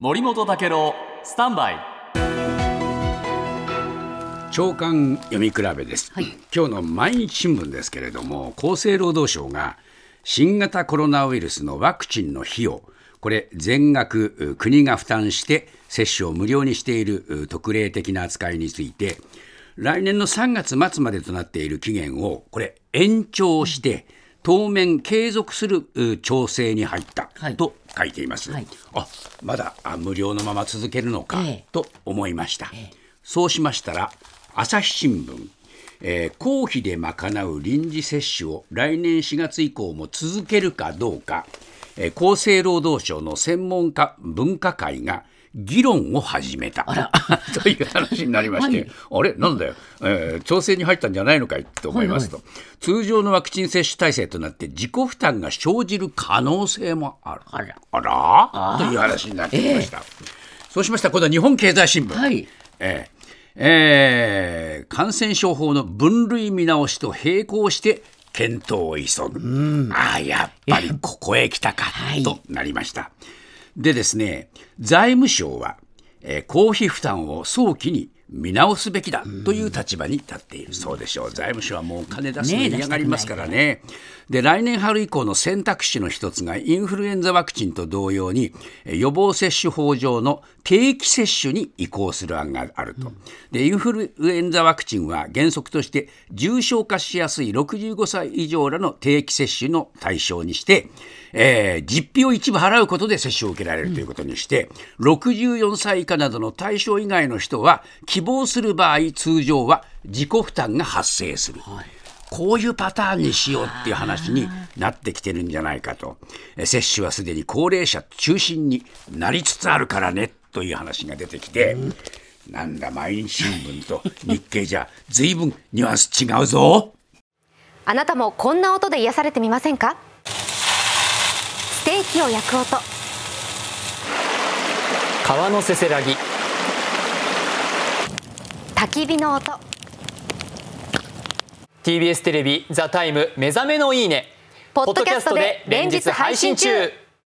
森本武郎スタンバイ。長官読み比べです、はい。今日の毎日新聞ですけれども厚生労働省が新型コロナウイルスのワクチンの費用これ全額う国が負担して接種を無料にしているう特例的な扱いについて来年の3月末までとなっている期限をこれ延長して当面継続するう調整に入ったはい。と書いています、はい。あまだあ無料のまま続けるのか、ええ。と思いました、そうしましたら朝日新聞、えー公費で賄う臨時接種を来年4月以降も続けるかどうか、えー厚生労働省の専門家分科会が議論を始めた。という話になりまして、あれ？なんだよ、えー調整に入ったんじゃないのかい？と思いますと、通常のワクチン接種体制となって自己負担が生じる可能性もある。あら。あら？という話になってきました、そうしましたら今度は日本経済新聞、はい。えええー感染症法の分類見直しと並行して検討を急ぐ、ああやっぱりここへ来たかはい。となりました、でですね財務省は、えー公費負担を早期に見直すべきだという立場に立っている、そうでしょう。財務省はもう金出すの嫌がりますからね。で来年春以降の選択肢の一つがインフルエンザワクチンと同様にえー予防接種法上の定期接種に移行する案があると、でインフルエンザワクチンは原則として重症化しやすい65歳以上らの定期接種の対象にして、えー実費を一部払うことで接種を受けられるということにして、64歳以下などの対象以外の人は希望する場合通常は自己負担が発生する。こういうパターンにしようっていう話になってきてるんじゃないかと。え接種はすでに高齢者中心になりつつあるからねという話が出てきて、なんだ毎日新聞と 日経じゃ随分ニュアンス違うぞ。あなたもこんな音で癒されてみませんか？ステーキを焼く音。川のせせらぎ。焚き火の音 TBS テレビ「ザタイム目覚めのいいね」ポッドキャストで連日配信中。